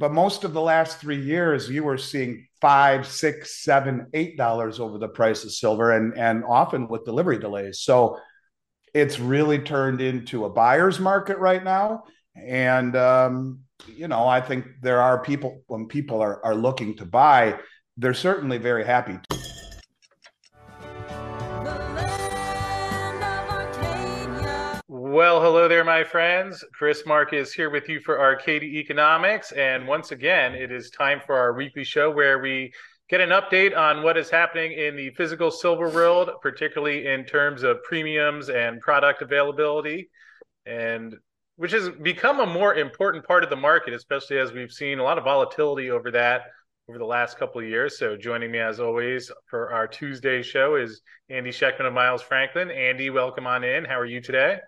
but most of the last three years, you were seeing five, six, seven, eight dollars over the price of silver, and and often with delivery delays. So it's really turned into a buyer's market right now, and um, you know I think there are people when people are are looking to buy, they're certainly very happy. Well, hello there, my friends. Chris Marcus here with you for Arcadia Economics. And once again, it is time for our weekly show where we get an update on what is happening in the physical silver world, particularly in terms of premiums and product availability, and which has become a more important part of the market, especially as we've seen a lot of volatility over that over the last couple of years. So, joining me as always for our Tuesday show is Andy Schectman of Miles Franklin. Andy, welcome on in. How are you today?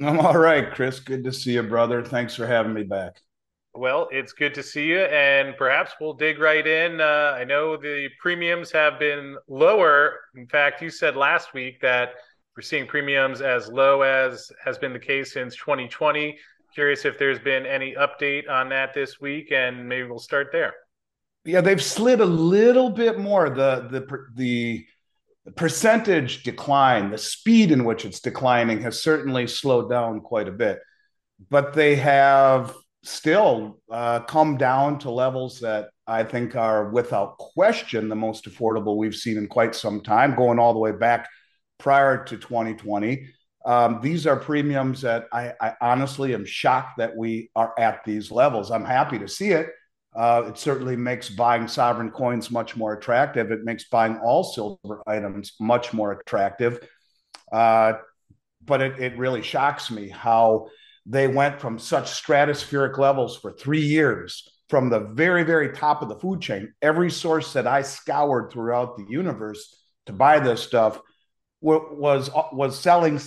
I'm all right, Chris. Good to see you, brother. Thanks for having me back. Well, it's good to see you, and perhaps we'll dig right in. Uh, I know the premiums have been lower. In fact, you said last week that we're seeing premiums as low as has been the case since 2020. Curious if there's been any update on that this week, and maybe we'll start there. Yeah, they've slid a little bit more. The the the the percentage decline, the speed in which it's declining has certainly slowed down quite a bit, but they have still uh, come down to levels that I think are without question the most affordable we've seen in quite some time, going all the way back prior to 2020. Um, these are premiums that I, I honestly am shocked that we are at these levels. I'm happy to see it uh, it certainly makes buying sovereign coins much more attractive. It makes buying all silver items much more attractive. Uh, but it, it really shocks me how they went from such stratospheric levels for three years from the very, very top of the food chain. Every source that I scoured throughout the universe to buy this stuff was was selling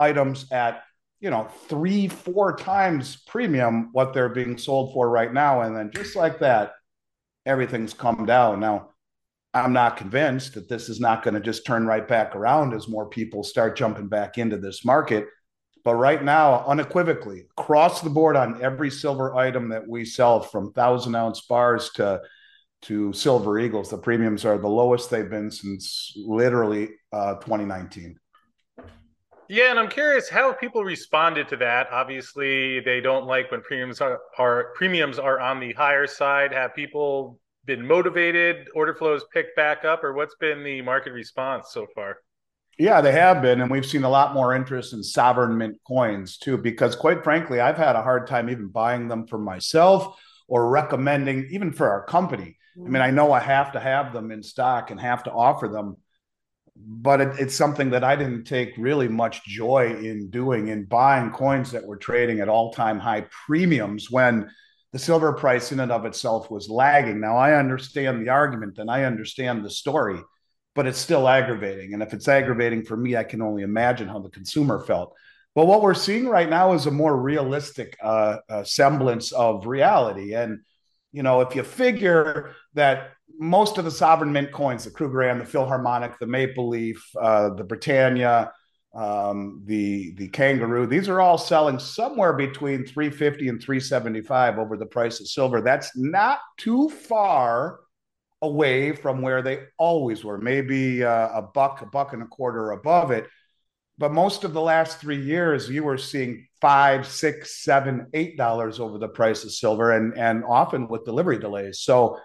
items at you know, three, four times premium what they're being sold for right now. And then just like that, everything's come down. Now, I'm not convinced that this is not going to just turn right back around as more people start jumping back into this market. But right now, unequivocally, across the board on every silver item that we sell, from thousand ounce bars to to silver eagles, the premiums are the lowest they've been since literally uh, 2019. Yeah, and I'm curious how people responded to that. Obviously, they don't like when premiums are, are premiums are on the higher side. Have people been motivated? Order flows picked back up, or what's been the market response so far? Yeah, they have been, and we've seen a lot more interest in sovereign mint coins too. Because quite frankly, I've had a hard time even buying them for myself or recommending even for our company. I mean, mm. I know I have to have them in stock and have to offer them but it, it's something that I didn't take really much joy in doing in buying coins that were trading at all time high premiums when the silver price in and of itself was lagging. Now I understand the argument and I understand the story, but it's still aggravating. And if it's aggravating for me, I can only imagine how the consumer felt. But what we're seeing right now is a more realistic uh, uh, semblance of reality. And you know, if you figure that most of the sovereign mint coins, the Krugerrand, the Philharmonic, the Maple Leaf, uh, the Britannia, um, the the Kangaroo, these are all selling somewhere between 350 and 375 over the price of silver. That's not too far away from where they always were, maybe uh, a buck, a buck and a quarter above it. But most of the last three years, you were seeing five, six, seven, eight dollars over the price of silver, and and often with delivery delays. So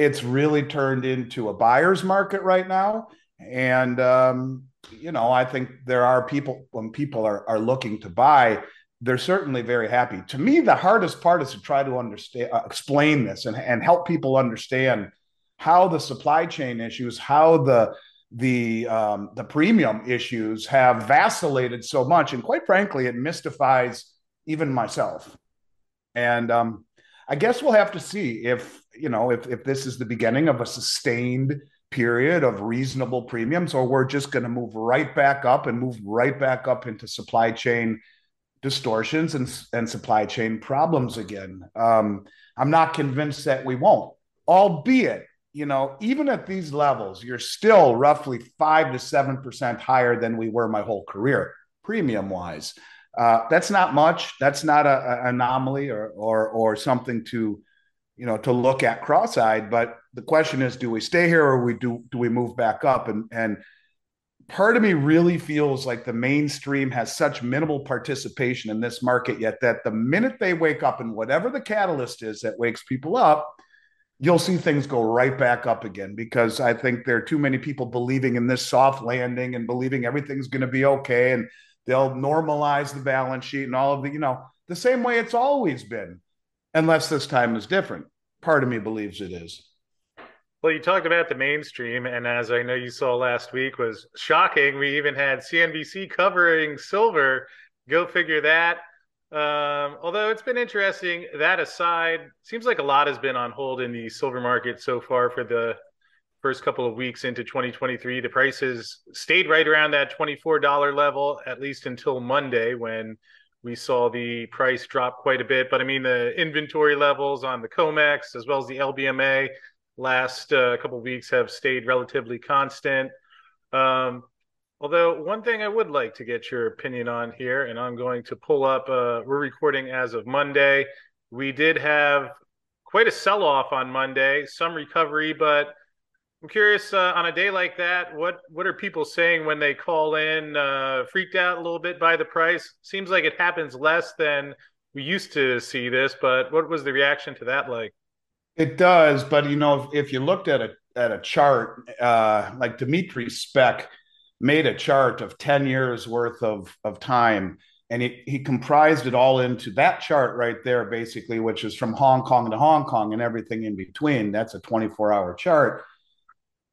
it's really turned into a buyer's market right now. And um, you know, I think there are people when people are are looking to buy, they're certainly very happy. To me, the hardest part is to try to understand, uh, explain this, and and help people understand how the supply chain issues, how the the um, the premium issues have vacillated so much, and quite frankly, it mystifies even myself. And um, I guess we'll have to see if you know if if this is the beginning of a sustained period of reasonable premiums, or we're just going to move right back up and move right back up into supply chain distortions and and supply chain problems again. Um, I'm not convinced that we won't, albeit you know, even at these levels, you're still roughly five to seven percent higher than we were my whole career, premium wise. Uh, that's not much. That's not an anomaly or or or something to, you know, to look at cross-eyed. But the question is, do we stay here or we do do we move back up? And and part of me really feels like the mainstream has such minimal participation in this market yet that the minute they wake up and whatever the catalyst is that wakes people up, you'll see things go right back up again because I think there are too many people believing in this soft landing and believing everything's going to be okay and they'll normalize the balance sheet and all of the, you know, the same way it's always been, unless this time is different. Part of me believes it is. Well, you talked about the mainstream, and as I know you saw last week, was shocking. We even had CNBC covering silver. Go figure that. Um, although it's been interesting. That aside, seems like a lot has been on hold in the silver market so far for the first couple of weeks into 2023. The prices stayed right around that $24 level, at least until Monday when we saw the price drop quite a bit. But I mean, the inventory levels on the COMEX as well as the LBMA last uh, couple of weeks have stayed relatively constant. Um, although one thing I would like to get your opinion on here, and I'm going to pull up. Uh, we're recording as of Monday. We did have quite a sell-off on Monday, some recovery, but I'm curious uh, on a day like that, what what are people saying when they call in? Uh, freaked out a little bit by the price. Seems like it happens less than we used to see this, but what was the reaction to that like? It does, but you know, if, if you looked at a at a chart, uh, like Dimitri Speck made a chart of ten years worth of of time, and he he comprised it all into that chart right there, basically, which is from Hong Kong to Hong Kong and everything in between. That's a twenty four hour chart.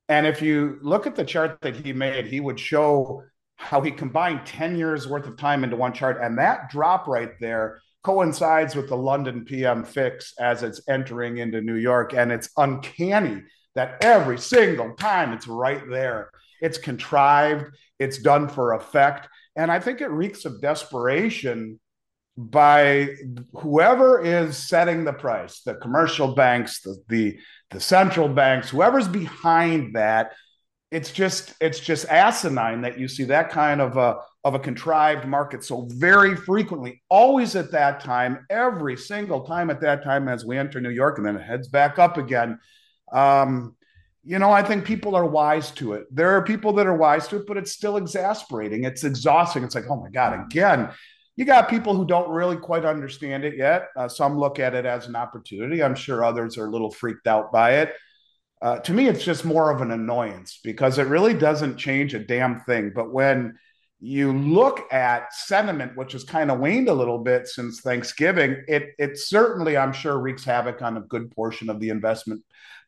And if you look at the chart that he made, he would show how he combined 10 years worth of time into one chart. And that drop right there coincides with the London PM fix as it's entering into New York. And it's uncanny that every single time it's right there. It's contrived, it's done for effect. And I think it reeks of desperation by whoever is setting the price, the commercial banks, the, the, the central banks, whoever's behind that it's just it's just asinine that you see that kind of a of a contrived market so very frequently always at that time every single time at that time as we enter new york and then it heads back up again. Um, you know i think people are wise to it. There are people that are wise to it but it's still exasperating. It's exhausting. It's like oh my god again you got people who don't really quite understand it yet. Uh, some look at it as an opportunity. I'm sure others are a little freaked out by it. Uh, to me, it's just more of an annoyance because it really doesn't change a damn thing. But when you look at sentiment, which has kind of waned a little bit since Thanksgiving, it it certainly, I'm sure, wreaks havoc on a good portion of the investment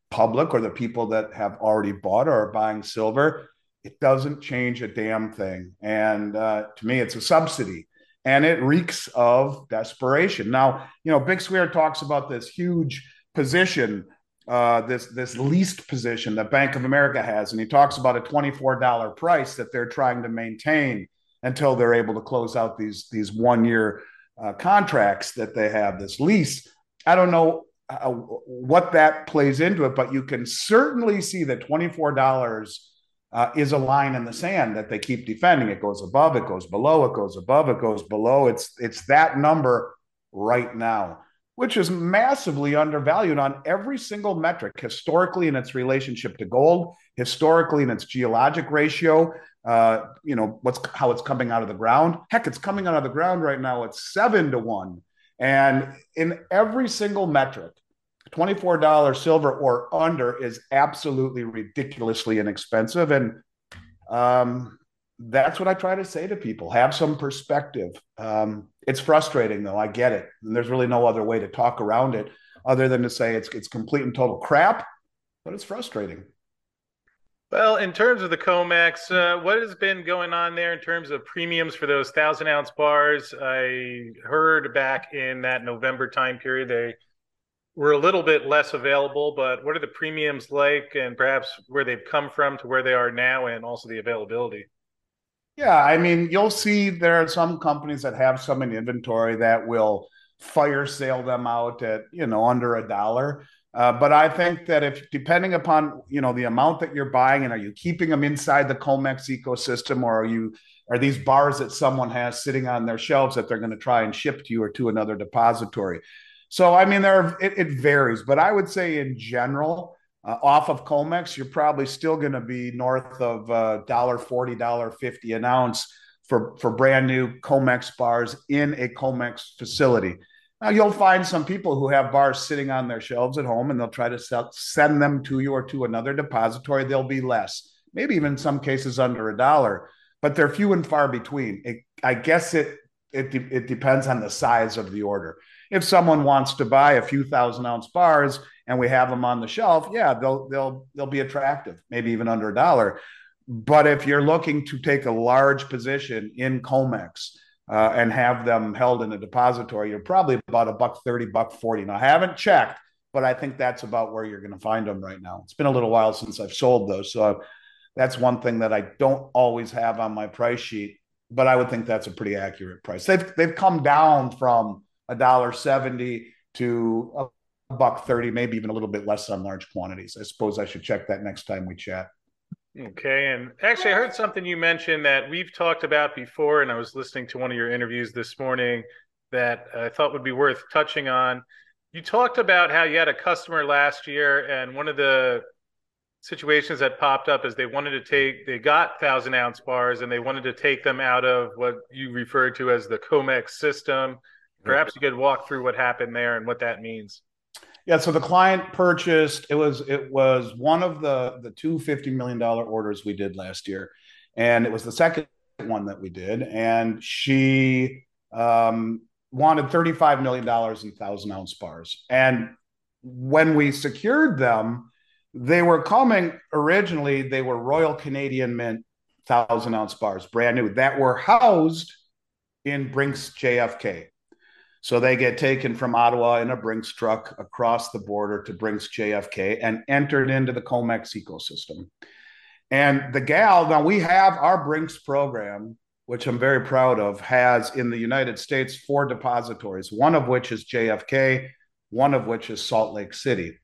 public or the people that have already bought or are buying silver. It doesn't change a damn thing, and uh, to me, it's a subsidy, and it reeks of desperation. Now, you know, Bix Weir talks about this huge position uh, this this leased position that Bank of America has, and he talks about a twenty four dollar price that they're trying to maintain until they're able to close out these these one year uh, contracts that they have this lease. I don't know uh, what that plays into it, but you can certainly see that twenty four dollars uh, is a line in the sand that they keep defending. It goes above, it goes below, it goes above, it goes below. It's it's that number right now which is massively undervalued on every single metric historically in its relationship to gold, historically in its geologic ratio. Uh, you know what's how it's coming out of the ground. Heck, it's coming out of the ground right now. It's seven to one, and in every single metric, twenty-four dollars silver or under is absolutely ridiculously inexpensive, and um, that's what I try to say to people. Have some perspective. Um, it's frustrating though. I get it. And there's really no other way to talk around it other than to say it's it's complete and total crap, but it's frustrating. Well, in terms of the COMEX, uh, what has been going on there in terms of premiums for those thousand ounce bars? I heard back in that November time period they were a little bit less available, but what are the premiums like and perhaps where they've come from to where they are now and also the availability? Yeah, I mean, you'll see there are some companies that have some in inventory that will fire sale them out at you know under a dollar. Uh, but I think that if depending upon you know the amount that you're buying and are you keeping them inside the Comex ecosystem or are you are these bars that someone has sitting on their shelves that they're going to try and ship to you or to another depository? So I mean, there it, it varies, but I would say in general, uh, off of Comex, you're probably still going to be north of uh, dollar forty, dollar fifty an ounce for for brand new Comex bars in a Comex facility. Now you'll find some people who have bars sitting on their shelves at home, and they'll try to sell, send them to you or to another depository. They'll be less, maybe even in some cases under a dollar, but they're few and far between. It, I guess it it it depends on the size of the order. If someone wants to buy a few thousand ounce bars and we have them on the shelf, yeah, they'll they'll they'll be attractive, maybe even under a dollar. But if you're looking to take a large position in Comex uh, and have them held in a depository, you're probably about a buck thirty, buck forty. Now I haven't checked, but I think that's about where you're going to find them right now. It's been a little while since I've sold those, so that's one thing that I don't always have on my price sheet. But I would think that's a pretty accurate price. They've they've come down from a dollar seventy to a buck 30, maybe even a little bit less on large quantities. I suppose I should check that next time we chat. Okay. And actually, I heard something you mentioned that we've talked about before, and I was listening to one of your interviews this morning that I thought would be worth touching on. You talked about how you had a customer last year, and one of the situations that popped up is they wanted to take, they got thousand ounce bars and they wanted to take them out of what you referred to as the COMEX system. Perhaps you could walk through what happened there and what that means. Yeah, so the client purchased it was it was one of the the two fifty million dollar orders we did last year, and it was the second one that we did, and she um, wanted thirty five million dollars in thousand ounce bars, and when we secured them, they were coming originally. They were Royal Canadian Mint thousand ounce bars, brand new, that were housed in Brinks JFK. So they get taken from Ottawa in a Brinks truck across the border to Brinks JFK and entered into the Comex ecosystem. And the gal, now we have our Brinks program, which I'm very proud of, has in the United States four depositories, one of which is JFK, one of which is Salt Lake City.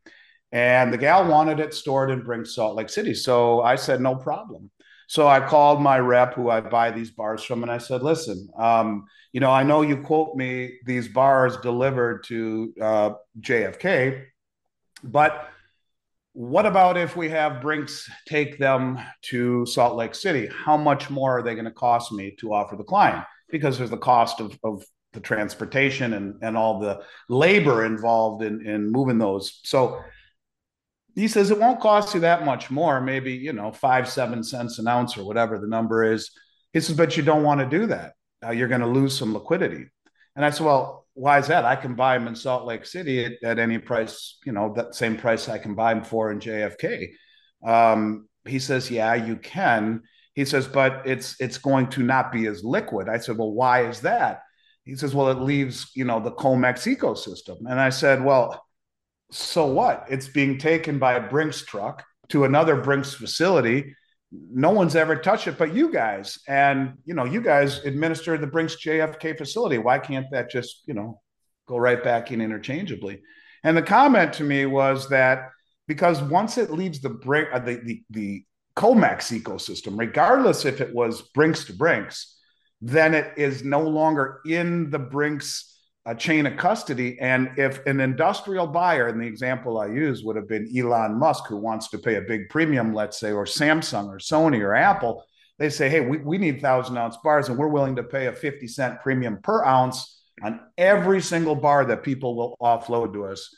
And the gal wanted it stored in Brinks, Salt Lake City. So I said, no problem. So I called my rep who I buy these bars from and I said, listen, um, you know, I know you quote me these bars delivered to uh, JFK, but what about if we have Brinks take them to Salt Lake City? How much more are they going to cost me to offer the client? Because there's the cost of, of the transportation and, and all the labor involved in, in moving those. So he says it won't cost you that much more, maybe, you know, five, seven cents an ounce or whatever the number is. He says, but you don't want to do that. Uh, you're going to lose some liquidity. And I said, well, why is that? I can buy them in Salt Lake City at, at any price, you know, that same price I can buy them for in JFK. Um, he says, yeah, you can. He says, but it's it's going to not be as liquid. I said, well, why is that? He says, well, it leaves, you know, the Comex ecosystem. And I said, well, so what? It's being taken by a Brinks truck to another Brinks facility. No one's ever touched it but you guys. And, you know, you guys administer the Brinks JFK facility. Why can't that just, you know, go right back in interchangeably? And the comment to me was that because once it leaves the Brink, uh, the, the, the Comex ecosystem, regardless if it was Brinks to Brinks, then it is no longer in the Brinks a chain of custody. And if an industrial buyer, in the example I use, would have been Elon Musk, who wants to pay a big premium, let's say, or Samsung or Sony or Apple, they say, hey, we, we need thousand ounce bars and we're willing to pay a 50 cent premium per ounce on every single bar that people will offload to us.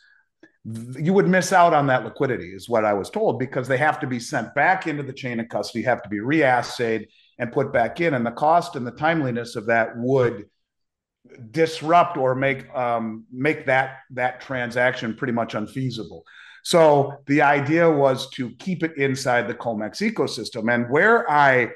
You would miss out on that liquidity, is what I was told, because they have to be sent back into the chain of custody, have to be reassayed and put back in. And the cost and the timeliness of that would disrupt or make um, make that that transaction pretty much unfeasible. So the idea was to keep it inside the Comex ecosystem. And where I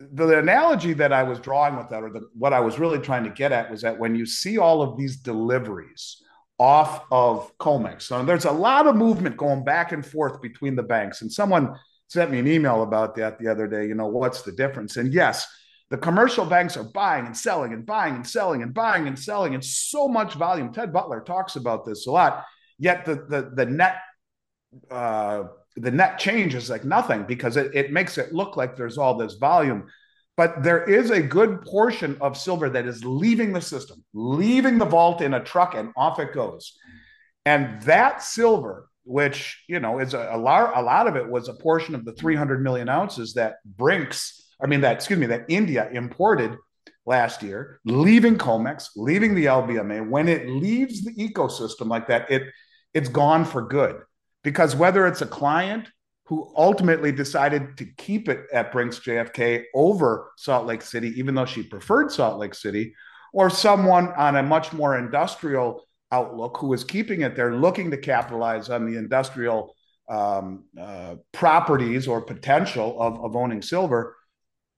the analogy that I was drawing with that, or the, what I was really trying to get at, was that when you see all of these deliveries off of Comex, so there's a lot of movement going back and forth between the banks. And someone sent me an email about that the other day. You know, what's the difference? And yes, the commercial banks are buying and selling and buying and selling and buying and selling and so much volume. Ted Butler talks about this a lot. Yet the the the net uh, the net change is like nothing because it, it makes it look like there's all this volume. but there is a good portion of silver that is leaving the system, leaving the vault in a truck, and off it goes. And that silver, which you know is a, a lot, a lot of it was a portion of the 300 million ounces that Brinks, I mean that, excuse me, that India imported last year, leaving COMEX, leaving the LBMA. When it leaves the ecosystem like that, it it's gone for good. Because whether it's a client who ultimately decided to keep it at Brinks JFK over Salt Lake City, even though she preferred Salt Lake City, or someone on a much more industrial outlook who is keeping it there, looking to capitalize on the industrial um, uh, properties or potential of, of owning silver.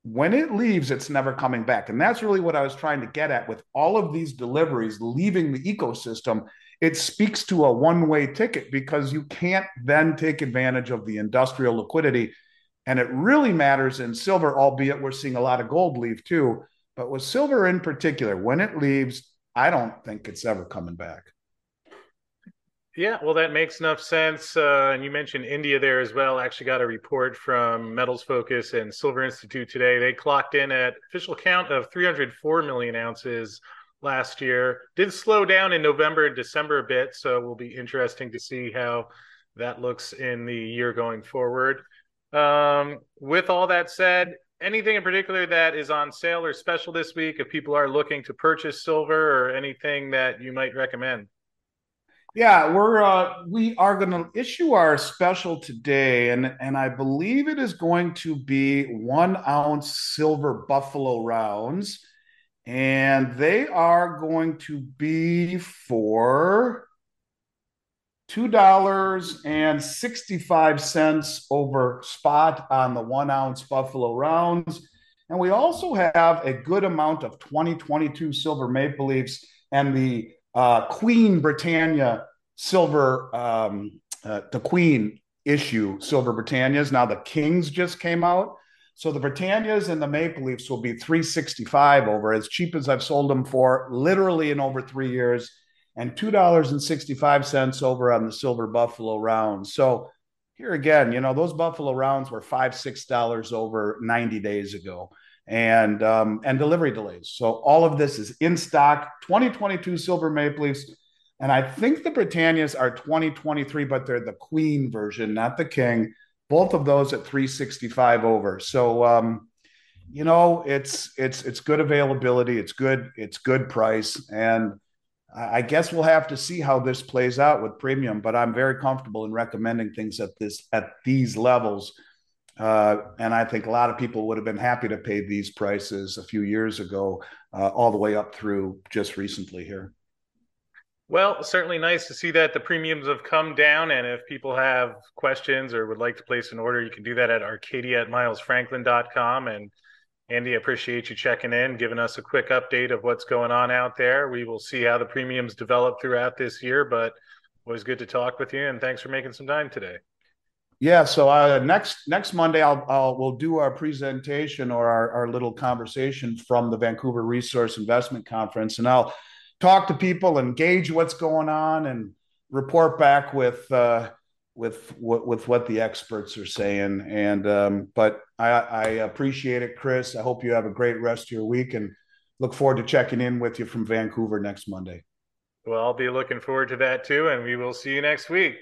When it leaves, it's never coming back. And that's really what I was trying to get at with all of these deliveries leaving the ecosystem it speaks to a one way ticket because you can't then take advantage of the industrial liquidity. And it really matters in silver, albeit we're seeing a lot of gold leave too. But with silver in particular, when it leaves, I don't think it's ever coming back. Yeah, well, that makes enough sense. Uh, and you mentioned India there as well. I actually got a report from Metals Focus and Silver Institute today. They clocked in at official count of 304 million ounces last year. Did slow down in November and December a bit, so it will be interesting to see how that looks in the year going forward. Um, with all that said, anything in particular that is on sale or special this week if people are looking to purchase silver or anything that you might recommend? Yeah, we're uh, we are going to issue our special today, and and I believe it is going to be one ounce silver buffalo rounds and they are going to be for $2.65 over spot on the one ounce Buffalo rounds. And we also have a good amount of 2022 silver maple leafs and the uh, Queen Britannia silver, um, uh, the Queen issue silver Britannias. Now the Kings just came out. So the Britannias and the Maple Leafs will be 365 over as cheap as I've sold them for literally in over three years, and $2.65 over on the Silver Buffalo rounds. So here again, you know, those Buffalo rounds were five, six dollars over 90 days ago. And um, and delivery delays. So all of this is in stock. 2022 Silver Maple Leafs. And I think the Britannias are 2023, but they're the Queen version, not the King both of those at 365 over. So, um, you know, it's it's it's good availability. It's good. It's good price, and I guess we'll have to see how this plays out with premium. But I'm very comfortable in recommending things at this at these levels. Uh, and I think a lot of people would have been happy to pay these prices a few years ago, uh, all the way up through just recently here. Well, certainly nice to see that the premiums have come down. And if people have questions or would like to place an order, you can do that at arcadia at milesfranklin.com. And Andy, appreciate you checking in, giving us a quick update of what's going on out there. We will see how the premiums develop throughout this year, but always good to talk with you. And thanks for making some time today. Yeah, so uh, next next Monday, I'll, I'll we'll do our presentation or our, our little conversation from the Vancouver Resource Investment Conference, and I'll talk to people and gauge what's going on and report back with uh, with with what the experts are saying. And um, but I, I appreciate it, Chris. I hope you have a great rest of your week and look forward to checking in with you from Vancouver next Monday. Well, I'll be looking forward to that too, and we will see you next week.